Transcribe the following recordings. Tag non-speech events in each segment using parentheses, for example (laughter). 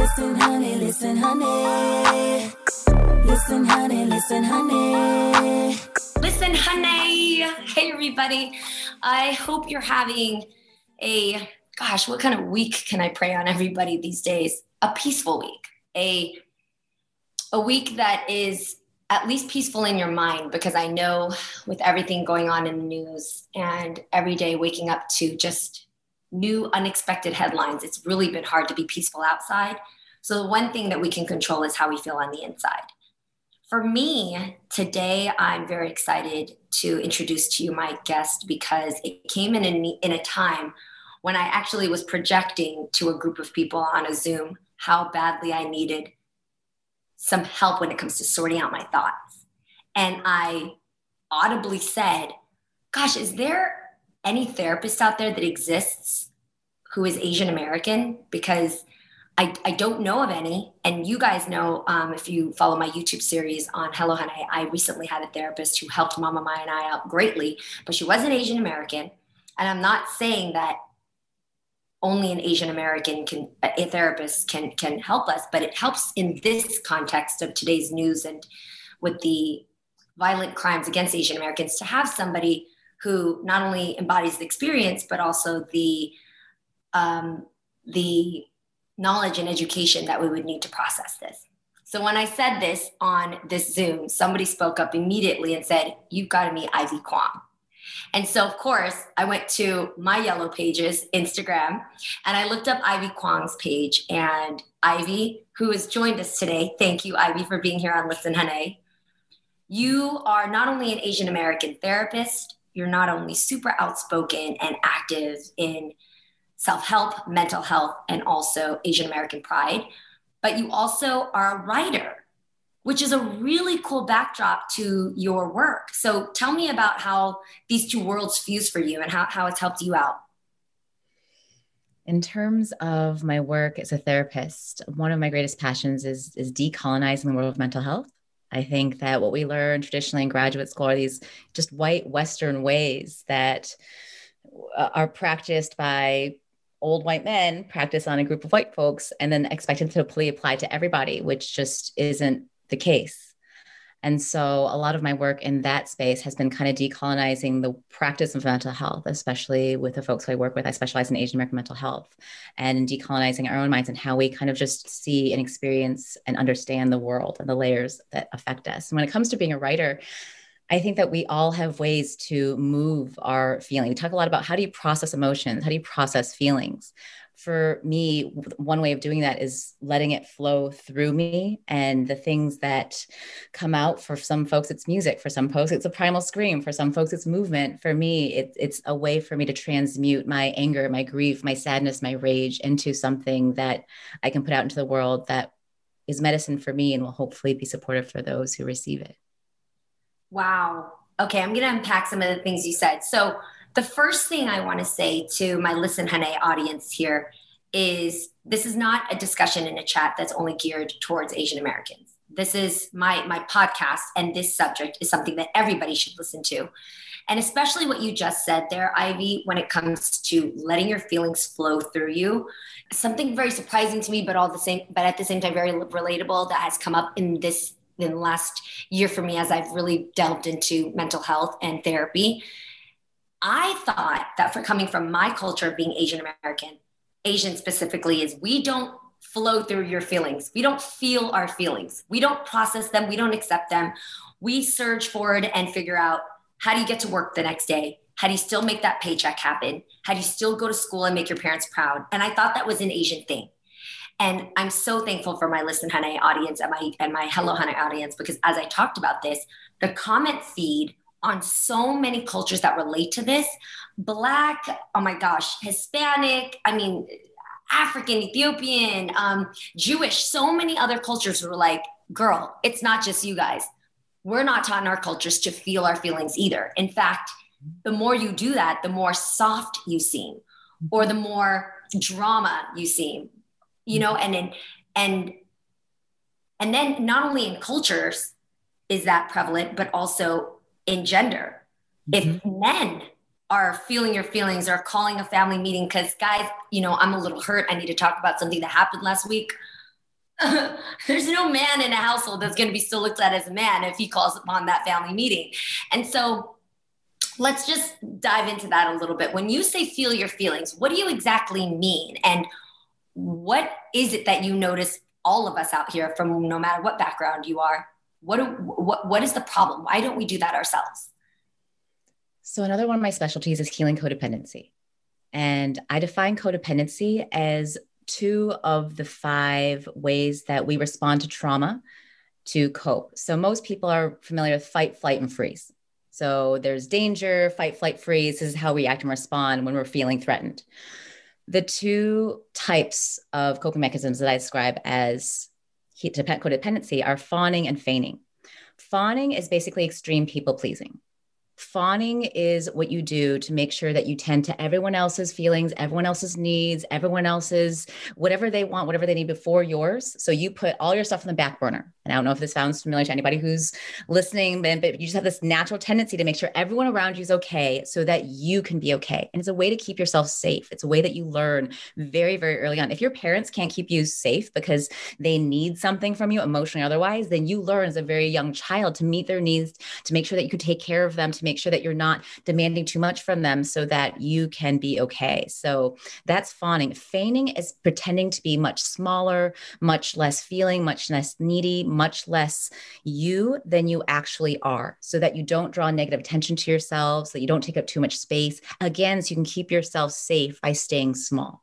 Listen, honey, listen, honey. Listen, honey, listen, honey. Listen, honey. Hey, everybody. I hope you're having a, gosh, what kind of week can I pray on everybody these days? A peaceful week. A, a week that is at least peaceful in your mind because I know with everything going on in the news and every day waking up to just new unexpected headlines, it's really been hard to be peaceful outside. So the one thing that we can control is how we feel on the inside. For me, today I'm very excited to introduce to you my guest because it came in a, in a time when I actually was projecting to a group of people on a Zoom how badly I needed some help when it comes to sorting out my thoughts. And I audibly said, Gosh, is there any therapist out there that exists who is Asian American? Because I, I don't know of any. And you guys know, um, if you follow my YouTube series on Hello Honey, I recently had a therapist who helped Mama Maya and I out greatly, but she wasn't Asian American. And I'm not saying that only an Asian American can a therapist can can help us, but it helps in this context of today's news and with the violent crimes against Asian Americans to have somebody who not only embodies the experience but also the um, the knowledge and education that we would need to process this. So when I said this on this Zoom, somebody spoke up immediately and said, "You've got to meet Ivy Kwong." And so, of course, I went to my Yellow Pages Instagram and I looked up Ivy Kwong's page. And Ivy, who has joined us today, thank you, Ivy, for being here on Listen Honey. You are not only an Asian American therapist, you're not only super outspoken and active in self help, mental health, and also Asian American pride, but you also are a writer which is a really cool backdrop to your work. So tell me about how these two worlds fuse for you and how, how it's helped you out. In terms of my work as a therapist, one of my greatest passions is, is decolonizing the world of mental health. I think that what we learn traditionally in graduate school are these just white Western ways that uh, are practiced by old white men, practice on a group of white folks, and then expected to apply to everybody, which just isn't the case. And so a lot of my work in that space has been kind of decolonizing the practice of mental health, especially with the folks who I work with. I specialize in Asian American mental health and decolonizing our own minds and how we kind of just see and experience and understand the world and the layers that affect us. And when it comes to being a writer, I think that we all have ways to move our feeling. We talk a lot about how do you process emotions? How do you process feelings? For me, one way of doing that is letting it flow through me. And the things that come out for some folks, it's music. For some folks, it's a primal scream. For some folks, it's movement. For me, it, it's a way for me to transmute my anger, my grief, my sadness, my rage into something that I can put out into the world that is medicine for me and will hopefully be supportive for those who receive it. Wow. Okay, I'm going to unpack some of the things you said. So, the first thing I want to say to my Listen Honey audience here is this is not a discussion in a chat that's only geared towards Asian Americans. This is my my podcast and this subject is something that everybody should listen to. And especially what you just said there, Ivy, when it comes to letting your feelings flow through you, something very surprising to me, but all the same, but at the same time, very relatable that has come up in this in the last year for me as I've really delved into mental health and therapy. I thought that for coming from my culture of being Asian American, Asian specifically, is we don't flow through your feelings. We don't feel our feelings. We don't process them. We don't accept them. We surge forward and figure out how do you get to work the next day? How do you still make that paycheck happen? How do you still go to school and make your parents proud? And I thought that was an Asian thing. And I'm so thankful for my Listen Honey audience and my and my Hello Honey audience because as I talked about this, the comment feed on so many cultures that relate to this, black, oh my gosh, Hispanic, I mean, African, Ethiopian, um, Jewish, so many other cultures were like, girl, it's not just you guys we're not taught in our cultures to feel our feelings either. In fact, the more you do that, the more soft you seem, or the more drama you seem, you know, and then, and, and then not only in cultures is that prevalent, but also in gender. Mm-hmm. If men are feeling your feelings or calling a family meeting, because guys, you know, I'm a little hurt. I need to talk about something that happened last week (laughs) there's no man in a household that's going to be still looked at as a man if he calls upon that family meeting. And so let's just dive into that a little bit. When you say feel your feelings, what do you exactly mean? And what is it that you notice all of us out here from no matter what background you are? What, what, what is the problem? Why don't we do that ourselves? So, another one of my specialties is healing codependency. And I define codependency as two of the five ways that we respond to trauma to cope. So, most people are familiar with fight, flight, and freeze. So, there's danger, fight, flight, freeze. This is how we act and respond when we're feeling threatened. The two types of coping mechanisms that I describe as codependency are fawning and feigning. Fawning is basically extreme people pleasing. Fawning is what you do to make sure that you tend to everyone else's feelings, everyone else's needs, everyone else's whatever they want, whatever they need before yours. So you put all your stuff on the back burner. And I don't know if this sounds familiar to anybody who's listening, but you just have this natural tendency to make sure everyone around you is okay so that you can be okay. And it's a way to keep yourself safe. It's a way that you learn very, very early on. If your parents can't keep you safe because they need something from you emotionally otherwise, then you learn as a very young child to meet their needs, to make sure that you can take care of them, to make sure that you're not demanding too much from them so that you can be okay. So that's fawning. Feigning is pretending to be much smaller, much less feeling, much less needy, much less you than you actually are, so that you don't draw negative attention to yourself, so that you don't take up too much space. Again, so you can keep yourself safe by staying small.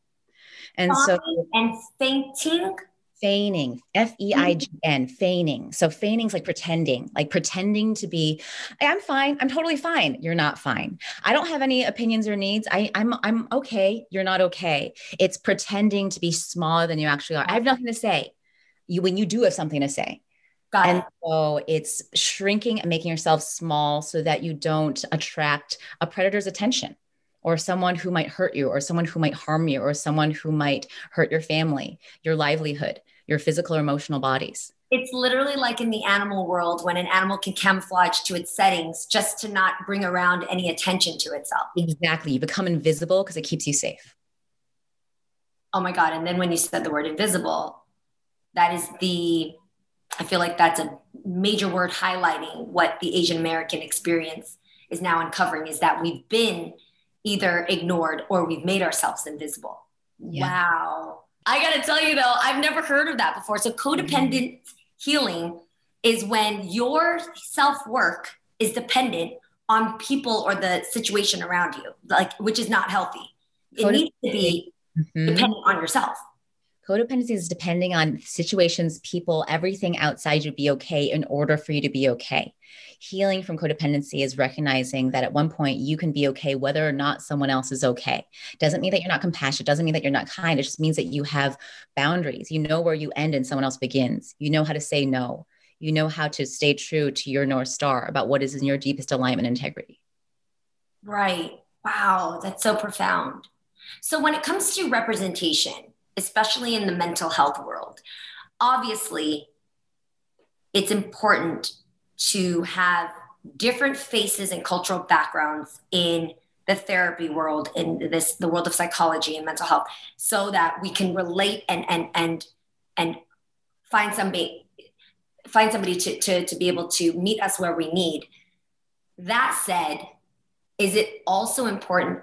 And so, and fainting feigning f-e-i-g-n mm-hmm. feigning. So feigning's like pretending like pretending to be i'm fine i'm totally fine. You're not fine. I don't have any opinions or needs. I i'm i'm okay. You're not okay. It's pretending to be smaller than you actually are. I have nothing to say. You when you do have something to say. Got and it. so it's shrinking and making yourself small so that you don't attract a predator's attention or someone who might hurt you, or someone who might harm you, or someone who might hurt your family, your livelihood, your physical or emotional bodies. It's literally like in the animal world when an animal can camouflage to its settings just to not bring around any attention to itself. Exactly. You become invisible because it keeps you safe. Oh my God. And then when you said the word invisible, that is the, I feel like that's a major word highlighting what the Asian American experience is now uncovering is that we've been either ignored or we've made ourselves invisible. Yeah. Wow. I got to tell you though, I've never heard of that before. So codependent mm-hmm. healing is when your self work is dependent on people or the situation around you, like which is not healthy. It needs to be mm-hmm. dependent on yourself. Codependency is depending on situations, people, everything outside you be okay in order for you to be okay. Healing from codependency is recognizing that at one point you can be okay whether or not someone else is okay. Doesn't mean that you're not compassionate, doesn't mean that you're not kind. It just means that you have boundaries. You know where you end and someone else begins. You know how to say no. You know how to stay true to your North Star about what is in your deepest alignment and integrity. Right. Wow. That's so profound. So when it comes to representation, especially in the mental health world. Obviously, it's important to have different faces and cultural backgrounds in the therapy world in this the world of psychology and mental health so that we can relate and and and and find somebody find somebody to, to, to be able to meet us where we need that said is it also important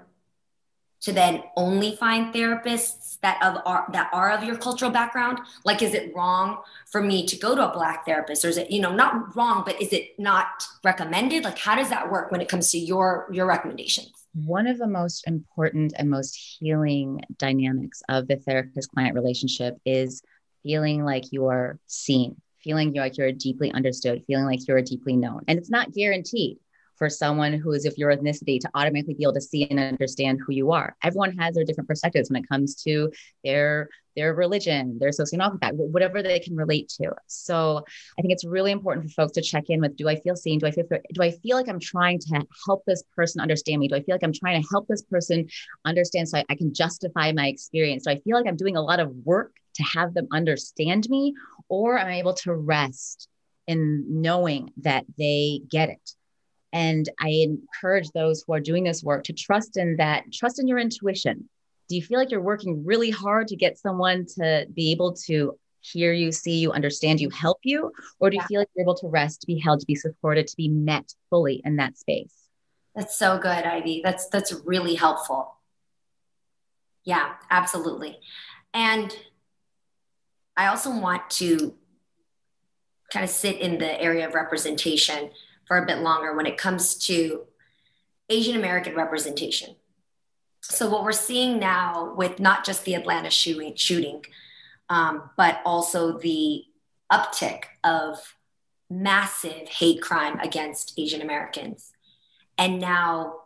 to then only find therapists that of are that are of your cultural background? Like is it wrong for me to go to a black therapist? Or is it you know not wrong but is it not recommended? Like how does that work when it comes to your your recommendations? One of the most important and most healing dynamics of the therapist client relationship is feeling like you're seen feeling like you're deeply understood feeling like you're deeply known. And it's not guaranteed for someone who is of your ethnicity to automatically be able to see and understand who you are. Everyone has their different perspectives when it comes to their their religion, their socioeconomic background, whatever they can relate to. So I think it's really important for folks to check in with: Do I feel seen? Do I feel do I feel like I'm trying to help this person understand me? Do I feel like I'm trying to help this person understand so I, I can justify my experience? Do I feel like I'm doing a lot of work to have them understand me, or am I able to rest in knowing that they get it? And I encourage those who are doing this work to trust in that, trust in your intuition. Do you feel like you're working really hard to get someone to be able to hear you, see you, understand you, help you? Or do you yeah. feel like you're able to rest, to be held, to be supported, to be met fully in that space? That's so good, Ivy. That's that's really helpful. Yeah, absolutely. And I also want to kind of sit in the area of representation for a bit longer when it comes to Asian American representation. So, what we're seeing now with not just the Atlanta shooting, shooting um, but also the uptick of massive hate crime against Asian Americans. And now,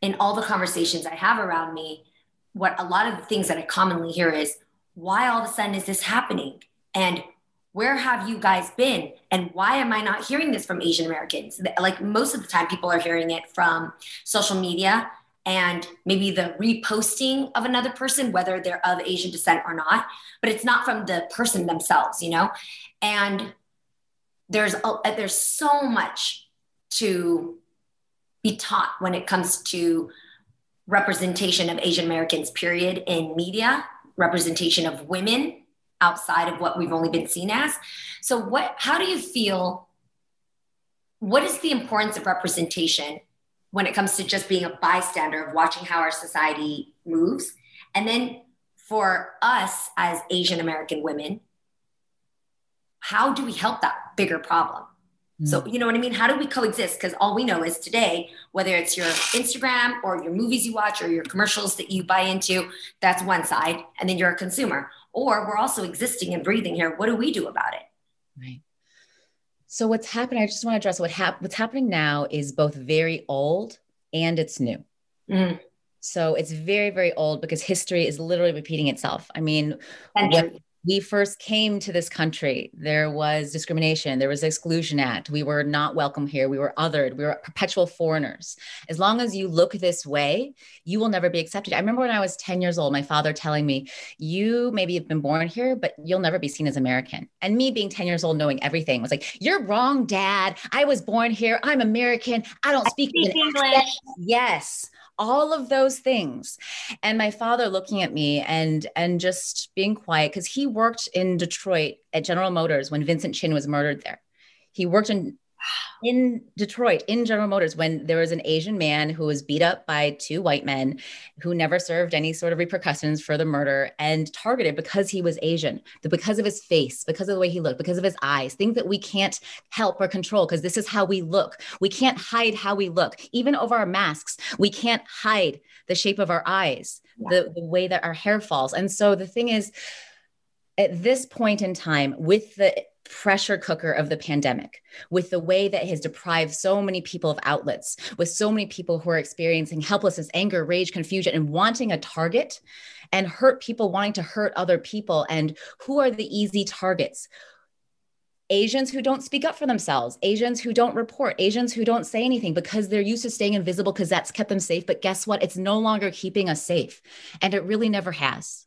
in all the conversations I have around me, what a lot of the things that I commonly hear is, why all of a sudden is this happening? And where have you guys been? And why am i not hearing this from asian americans? Like most of the time people are hearing it from social media and maybe the reposting of another person whether they're of asian descent or not but it's not from the person themselves you know? And there's a, uh, there's so much to be taught when it comes to representation of asian americans period in media representation of women outside of what we've only been seen as. So what how do you feel what is the importance of representation when it comes to just being a bystander of watching how our society moves? And then for us as Asian American women, how do we help that bigger problem? So, mm. you know what I mean? How do we coexist? Because all we know is today, whether it's your Instagram or your movies you watch or your commercials that you buy into, that's one side. And then you're a consumer or we're also existing and breathing here. What do we do about it? Right. So what's happening? I just want to address what hap- what's happening now is both very old and it's new. Mm. So it's very, very old because history is literally repeating itself. I mean, when, we first came to this country, there was discrimination, there was Exclusion Act. We were not welcome here. We were othered. We were perpetual foreigners. As long as you look this way, you will never be accepted. I remember when I was 10 years old, my father telling me, You maybe have been born here, but you'll never be seen as American. And me being 10 years old, knowing everything, was like, You're wrong, dad. I was born here. I'm American. I don't speak, I speak English. Yes all of those things. And my father looking at me and and just being quiet because he worked in detroit at general motors when vincent chin was murdered there. He worked in in Detroit, in General Motors, when there was an Asian man who was beat up by two white men who never served any sort of repercussions for the murder and targeted because he was Asian, because of his face, because of the way he looked, because of his eyes, things that we can't help or control because this is how we look. We can't hide how we look. Even over our masks, we can't hide the shape of our eyes, yeah. the, the way that our hair falls. And so the thing is, at this point in time, with the pressure cooker of the pandemic with the way that has deprived so many people of outlets with so many people who are experiencing helplessness anger rage confusion and wanting a target and hurt people wanting to hurt other people and who are the easy targets Asians who don't speak up for themselves, Asians who don't report, Asians who don't say anything because they're used to staying invisible because that's kept them safe. But guess what? It's no longer keeping us safe. And it really never has.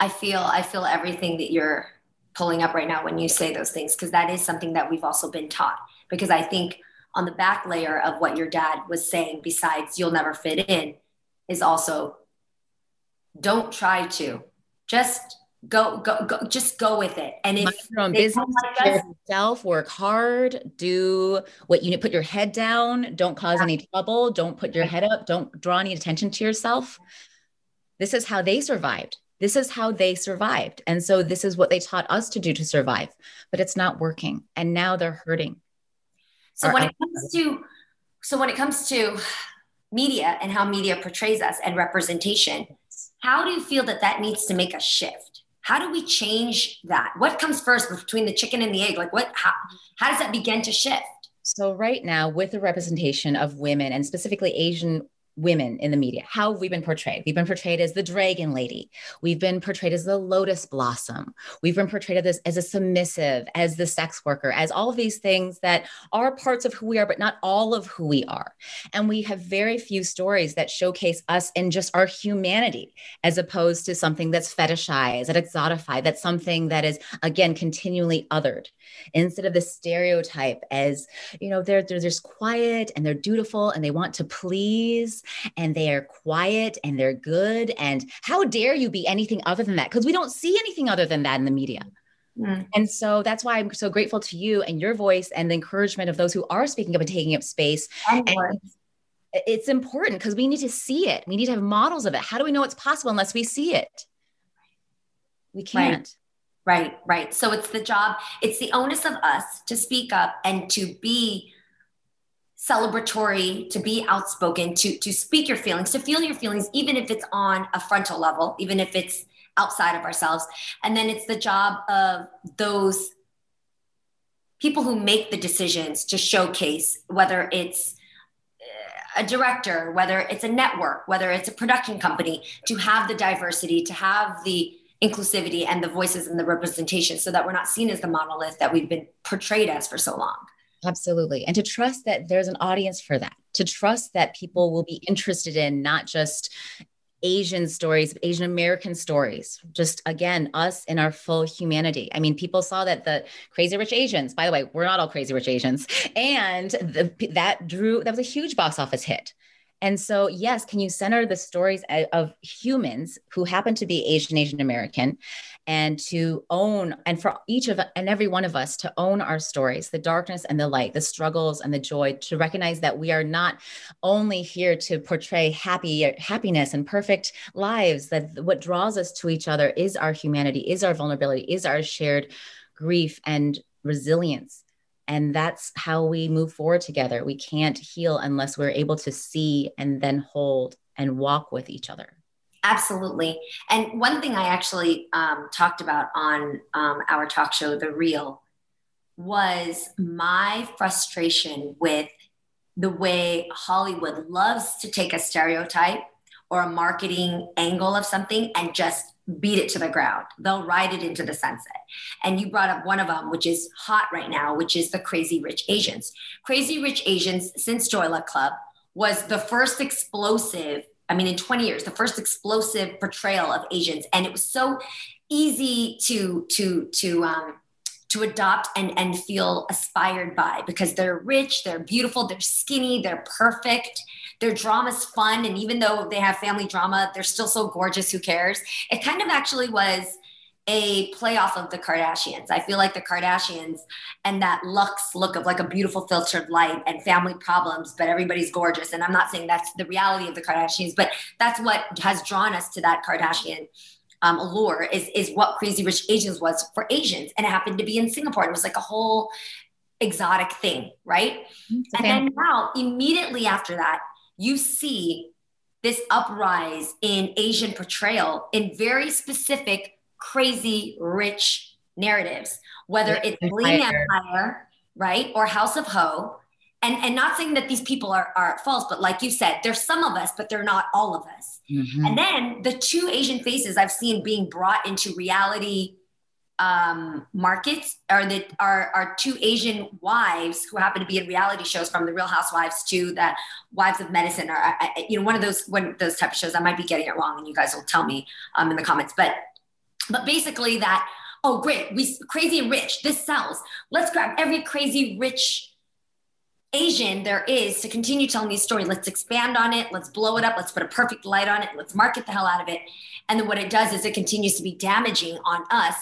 I feel I feel everything that you're pulling up right now when you say those things because that is something that we've also been taught. Because I think on the back layer of what your dad was saying besides you'll never fit in is also don't try to just go go go just go with it. And if your own business like yourself work hard do what you need put your head down don't cause yeah. any trouble don't put your head up don't draw any attention to yourself. This is how they survived this is how they survived. And so this is what they taught us to do to survive, but it's not working. And now they're hurting. So when uh-uh. it comes to so when it comes to media and how media portrays us and representation, how do you feel that that needs to make a shift? How do we change that? What comes first between the chicken and the egg? Like what how, how does that begin to shift? So right now with the representation of women and specifically Asian women in the media. How have we been portrayed? We've been portrayed as the dragon lady. We've been portrayed as the lotus blossom. We've been portrayed as, as a submissive, as the sex worker, as all of these things that are parts of who we are, but not all of who we are. And we have very few stories that showcase us in just our humanity, as opposed to something that's fetishized, that exotified, that's something that is, again, continually othered. Instead of the stereotype as, you know, they're, they're just quiet and they're dutiful and they want to please and they're quiet and they're good. And how dare you be anything other than that? Because we don't see anything other than that in the media. Mm. And so that's why I'm so grateful to you and your voice and the encouragement of those who are speaking up and taking up space. And it's important because we need to see it. We need to have models of it. How do we know it's possible unless we see it? We can't. Right, right. right. So it's the job, it's the onus of us to speak up and to be celebratory, to be outspoken, to to speak your feelings, to feel your feelings, even if it's on a frontal level, even if it's outside of ourselves. And then it's the job of those people who make the decisions to showcase whether it's uh, a director, whether it's a network, whether it's a production company, to have the diversity, to have the inclusivity and the voices and the representation so that we're not seen as the monolith that we've been portrayed as for so long. Absolutely. And to trust that there's an audience for that, to trust that people will be interested in not just Asian stories, Asian American stories, just again, us in our full humanity. I mean, people saw that the Crazy Rich Asians, by the way, we're not all Crazy Rich Asians, and the, that drew, that was a huge box office hit. And so, yes, can you center the stories of humans who happen to be Asian, Asian American, and to own, and for each of and every one of us to own our stories, the darkness and the light, the struggles and the joy, to recognize that we are not only here to portray happy happiness and perfect lives. That what draws us to each other is our humanity, is our vulnerability, is our shared grief and resilience and that's how we move forward together. We can't heal unless we're able to see and then hold and walk with each other. Absolutely. And one thing I actually um, talked about on um, our talk show, The Real, was my frustration with the way Hollywood loves to take a stereotype or a marketing angle of something and just beat it to the ground. They'll ride it into the sunset. And you brought up one of them, which is hot right now, which is the Crazy Rich Asians. Crazy Rich Asians, since Joy Luck Club, was the first explosive, I mean, in 20 years, the first explosive portrayal of Asians. And it was so easy to, to, to, um, to adopt and, and feel aspired by because they're rich, they're beautiful, they're skinny, they're perfect their drama's fun. And even though they have family drama, they're still so gorgeous. Who cares? It kind of actually was a playoff of the Kardashians. I feel like the Kardashians and that Lux look of like a beautiful filtered light and family problems, but everybody's gorgeous. And I'm not saying that's the reality of the Kardashians, but that's what has drawn us to that Kardashian um, allure is, is what Crazy Rich Asians was for Asians. And it happened to be in Singapore. It was like a whole exotic thing, right? And then now, immediately after that, you see this uprise in Asian portrayal in very specific, crazy, rich narratives, whether it's Bling. Empire, right, or House of Ho. And, and not saying that these people are, are false, but like you said, there's some of us, but they're not all of us. Mhm. And then the two Asian faces I've seen being brought into reality um, markets are the are, are two Asian wives who happen to be in reality shows from the Real Housewives to the Wives of Medicine or I- I- you know one of those one of those type of shows. I might be getting it wrong, and you guys will tell me um, in the comments. But but basically that oh great we crazy and rich this sells. Let's grab every crazy rich Asian there is to continue telling these stories. Let's expand on it. Let's blow it up. Let's put a perfect light on it. Let's market the hell out of it. And then what it does is it continues to be damaging on us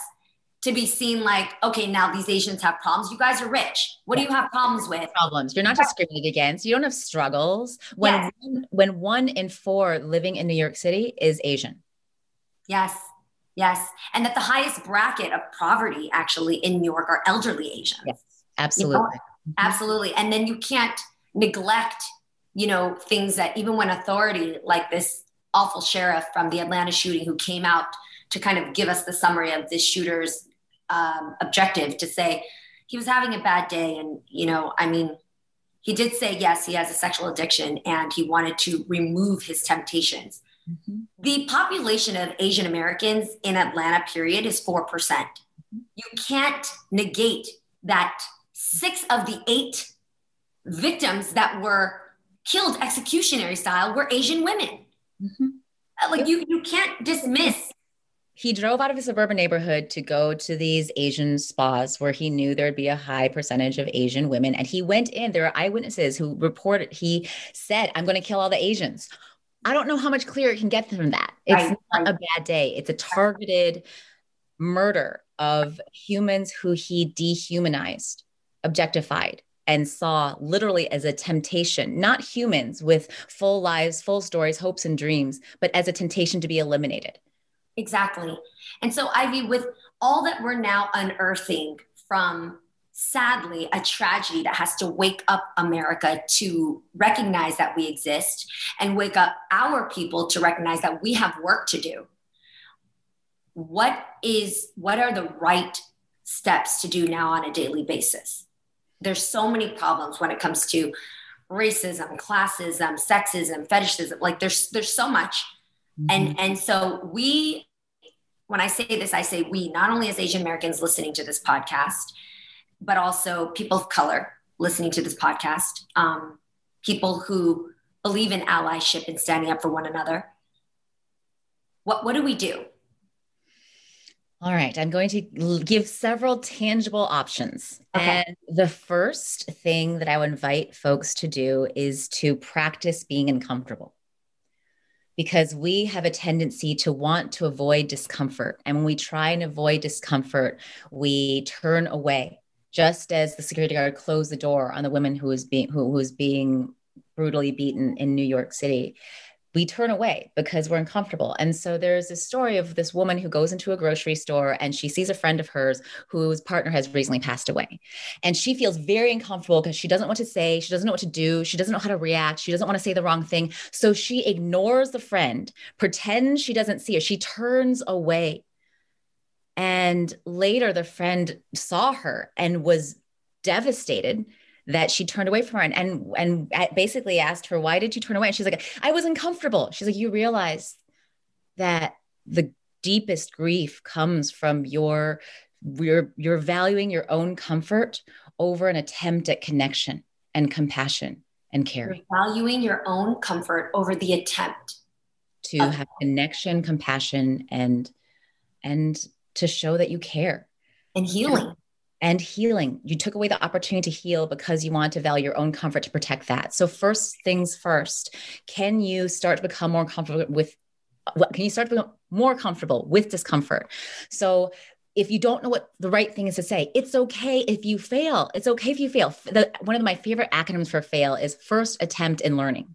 to be seen like, okay, now these Asians have problems. You guys are rich. What do you have problems with? problems. You're not discriminated against. You don't have struggles. When Yes. one, when one in four living in New York City is Asian. Yes, yes. And that the highest bracket of poverty actually in New York are elderly Asians. Yes, absolutely. Absolutely. And then you can't neglect, you know, things that even when authority like this awful sheriff from the Atlanta shooting who came out to kind of give us the summary of this shooter's um, objective to say he was having a bad day. And, you know, I mean, he did say, yes, he has a sexual addiction and he wanted to remove his temptations. Mhm. The population of Asian Americans in Atlanta, period, is 4%. You can't negate that six of the eight victims that were killed executionary style were Asian women. Mhm. Uh, Like you, you can't dismiss. He drove out of his suburban neighborhood to go to these Asian spas where he knew there'd be a high percentage of Asian women. And he went in, there are eyewitnesses who reported, he said, I'm going to kill all the Asians. I don't know how much clearer it can get from that. It's Right, not a bad day. It's a targeted murder of humans who he dehumanized, objectified, and saw literally as a temptation, not humans with full lives, full stories, hopes, and dreams, but as a temptation to be eliminated. Exactly. And so, Ivy, with all that we're now unearthing from sadly a tragedy that has to wake up America to recognize that we exist and wake up our people to recognize that we have work to do. What is what are the right steps to do now on a daily basis? There's so many problems when it comes to racism, classism, sexism, fetishism. Like there's there's so much. And and so we when i say this i say we not only as asian americans listening to this podcast but also people of color listening to this podcast um, people who believe in allyship and standing up for one another. What what do we do All right, I'm going to give several tangible options. Okay. And the first thing that I would invite folks to do is to practice being uncomfortable. Because we have a tendency to want to avoid discomfort. And when we try and avoid discomfort, we turn away. Just as the security guard closed the door on the woman who was being who, who was being brutally beaten in New York City we turn away because we're uncomfortable. And so there's this story of this woman who goes into a grocery store and she sees a friend of hers whose partner has recently passed away. And she feels very uncomfortable because she doesn't what to say, she doesn't know what to do, she doesn't know how to react, she doesn't want to say the wrong thing. So she ignores the friend, pretends she doesn't see her, she turns away. And later the friend saw her and was devastated that she turned away from her and, and and basically asked her why did you turn away? And she's like i was uncomfortable. She's like you realize that the deepest grief comes from your you're you're valuing your own comfort over an attempt at connection and compassion and care. You're valuing your own comfort over the attempt to have connection compassion and and to show that you care. And healing and healing. You took away the opportunity to heal because you want to value your own comfort to protect that. So, first things first, can you start to become more comfortable with? What can you start to become more comfortable with discomfort? So, if you don't know what the right thing is to say, it's okay if you fail. It's okay if you fail. The, one of my favorite acronyms for fail is first attempt in learning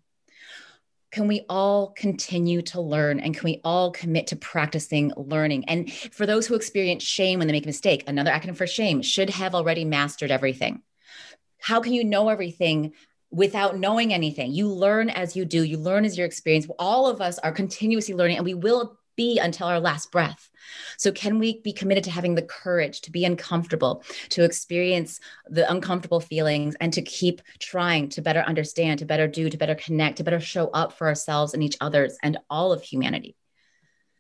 can we all continue to learn and can we all commit to practicing learning and for those who experience shame when they make a mistake another acronym for shame should have already mastered everything how can you know everything without knowing anything. You learn as you do, you learn as your experience. All of us are continuously learning, and we will be until our last breath. So, can we be committed to having the courage to be uncomfortable, to experience the uncomfortable feelings, and to keep trying to better understand, to better do, to better connect, to better show up for ourselves and each other's and all of humanity?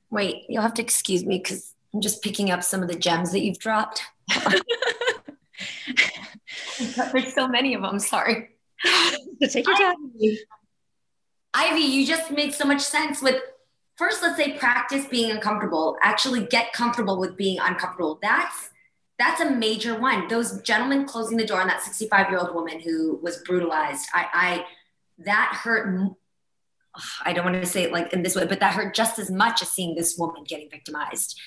Wait, you'll have to excuse me because I'm just picking up some of the gems that you've dropped. (laughs) (laughs) There's so many of them. Sorry. Take your time. Ivy, you just made so much sense with first let's say practice being uncomfortable. Actually get comfortable with being uncomfortable. That's that's a major one. Those gentlemen closing the door on that 65 year old woman who was brutalized i i that hurt i don't want to say it like in this way but that hurt just as much as seeing this woman getting victimized.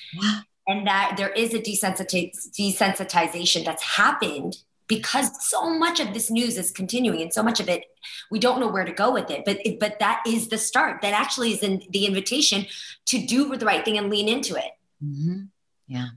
And that there is a desensitization that's happened because so much of this news is continuing and so much of it we don't know where to go with it. But but that is the start. That actually is in the invitation to do the right thing and lean into it. Mm-hmm. yeah.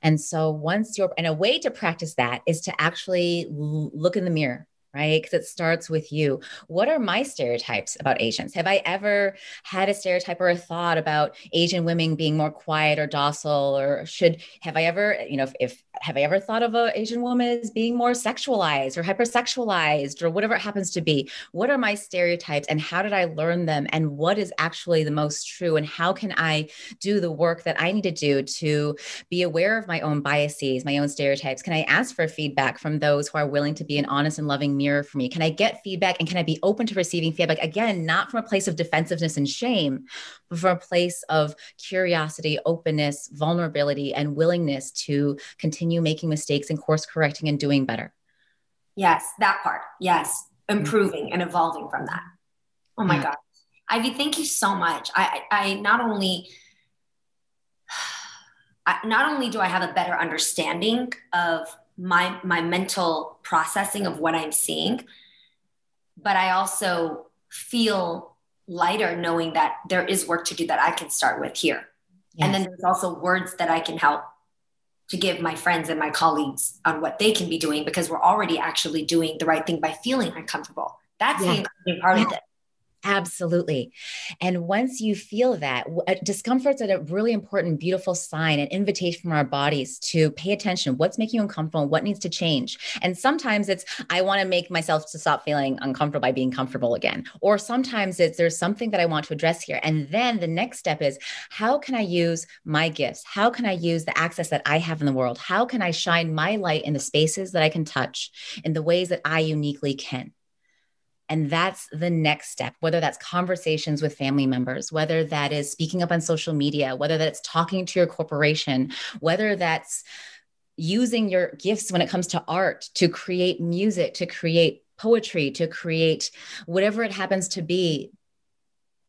And so once you're and a way to practice that is to actually look in the mirror right? Because it starts with you. What are my stereotypes about Asians? Have I ever had a stereotype or a thought about Asian women being more quiet or docile? Or should, have I ever, you know, if, if have I ever thought of an Asian woman as being more sexualized or hypersexualized or whatever it happens to be? What are my stereotypes and how did I learn them? And what is actually the most true? And how can I do the work that I need to do to be aware of my own biases, my own stereotypes? Can I ask for feedback from those who are willing to be an honest and loving mirror for me? Can I get feedback and can I be open to receiving feedback? Again, not from a place of defensiveness and shame, but from a place of curiosity, openness, vulnerability, and willingness to continue making mistakes and course correcting and doing better. Yes, that part. Yes, improving mm-hmm. and evolving from that. Oh my yeah. God. Ivy, thank you so much. I, I not only (sighs) not only do I have a better understanding of my my mental processing of what I'm seeing, but I also feel lighter knowing that there is work to do that I can start with here. Yes. And then there's also words that I can help to give my friends and my colleagues on what they can be doing because we're already actually doing the right thing by feeling uncomfortable. That's yeah. the part yeah. of it. Absolutely. And once you feel that, uh, discomfort's a really important, beautiful sign, an invitation from our bodies to pay attention. What's making you uncomfortable? What needs to change? And sometimes it's, I want to make myself to stop feeling uncomfortable by being comfortable again. Or sometimes it's, there's something that I want to address here. And then the next step is, how can I use my gifts? How can I use the access that I have in the world? How can I shine my light in the spaces that I can touch in the ways that I uniquely can? And that's the next step, whether that's conversations with family members, whether that is speaking up on social media, whether that's talking to your corporation, whether that's using your gifts when it comes to art to create music, to create poetry, to create whatever it happens to be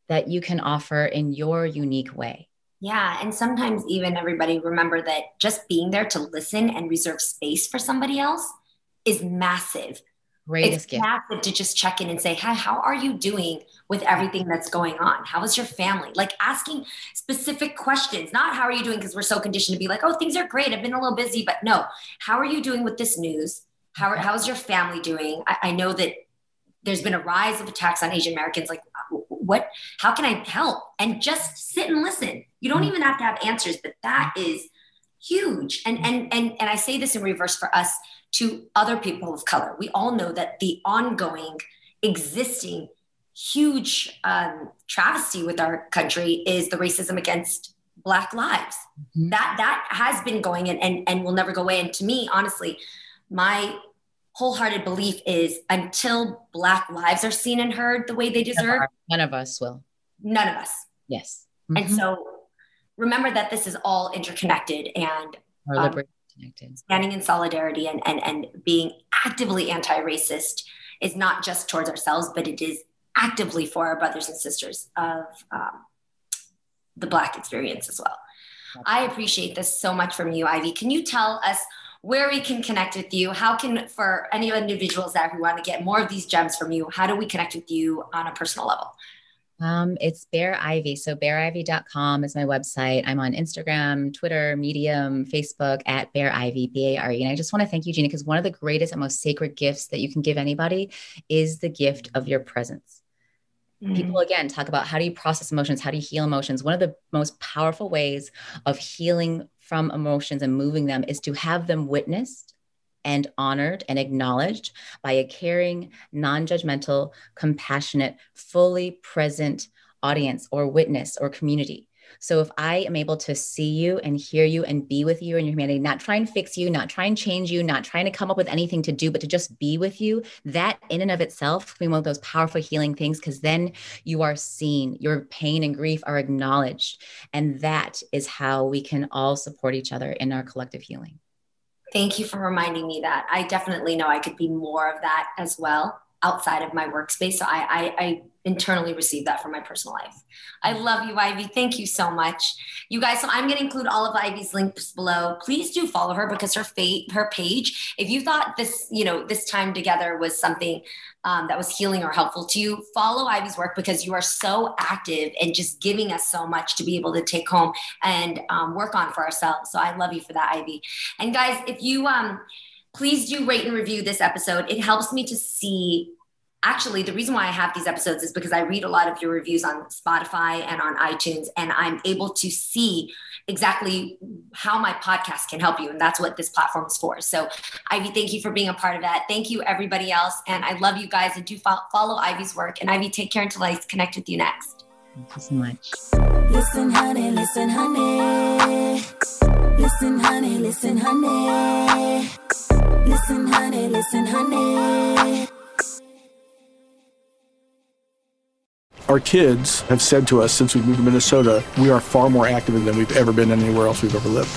that you can offer in your unique way. Yeah. And sometimes, even everybody remember that just being there to listen and reserve space for somebody else is massive Greatest it's gift. massive to just check in and say, "Hi, how are you doing with everything that's going on? How is your family?" Like asking specific questions, not "How are you doing?" Because we're so conditioned to be like, "Oh, things are great. I've been a little busy," but no, "How are you doing with this news? How how's your family doing?" I, I know that there's been a rise of attacks on Asian Americans. Like, what? How can I help? And just sit and listen. You don't mm. even have to have answers, but that is huge. And and and and I say this in reverse for us to other people of color. We all know that the ongoing, existing, huge um, travesty with our country is the racism against Black lives. Mm-hmm. That that has been going and, and and will never go away. And to me, honestly, my wholehearted belief is until Black lives are seen and heard the way they deserve, none of us will. None of us. Yes. Mm-hmm. And so remember that this is all interconnected and Our um, connected. Standing in solidarity and, and, and being actively anti racist is not just towards ourselves, but it is actively for our brothers and sisters of um, the Black experience as well. I appreciate this so much from you, Ivy. Can you tell us where we can connect with you? How can, for any individuals that who want to get more of these gems from you, how do we connect with you on a personal level? Um, it's Bare Ivy. So bareivy.com is my website. I'm on Instagram, Twitter, Medium, Facebook at Bare Ivy, B-A-R-E. And I just want to thank you, Gina, because one of the greatest and most sacred gifts that you can give anybody is the gift of your presence. Mm-hmm. People again talk about how do you process emotions? How do you heal emotions? One of the most powerful ways of healing from emotions and moving them is to have them witnessed and honored and acknowledged by a caring, non judgmental, compassionate, fully present audience or witness or community. So if I am able to see you and hear you and be with you in your humanity, not try and fix you, not try and change you, not trying to come up with anything to do, but to just be with you, that in and of itself can be one of those powerful healing things because then you are seen, your pain and grief are acknowledged. And that is how we can all support each other in our collective healing. Thank you for reminding me that. I definitely know I could be more of that as well outside of my workspace. So I, I, I internally receive that from my personal life. I love you, Ivy. Thank you so much. You guys, so I'm going to include all of Ivy's links below. Please do follow her because her fate, her page, if you thought this, you know, this time together was something um, that was healing or helpful to you, follow Ivy's work because you are so active and just giving us so much to be able to take home and um, work on for ourselves. So I love you for that, Ivy. And guys, if you, um, please do rate and review this episode. It helps me to see actually the reason why I have these episodes is because I read a lot of your reviews on Spotify and on iTunes, and I'm able to see exactly how my podcast can help you. And that's what this platform is for. So, Ivy, thank you for being a part of that. Thank you, everybody else. And I love you guys and do follow Ivy's work. And Ivy, take care until I connect with you next. Thank you so much. Listen, honey, listen, honey. Listen, honey, listen, honey. Listen, honey, listen, honey. Our kids have said to us since we moved to Minnesota, we are far more active than we've ever been anywhere else we've ever lived.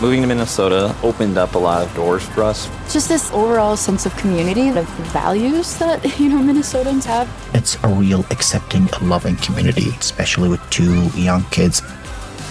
Moving to Minnesota opened up a lot of doors for us. Just this overall sense of community, of values that, (laughs) you know, Minnesotans have. It's a real accepting, loving community, especially with two young kids.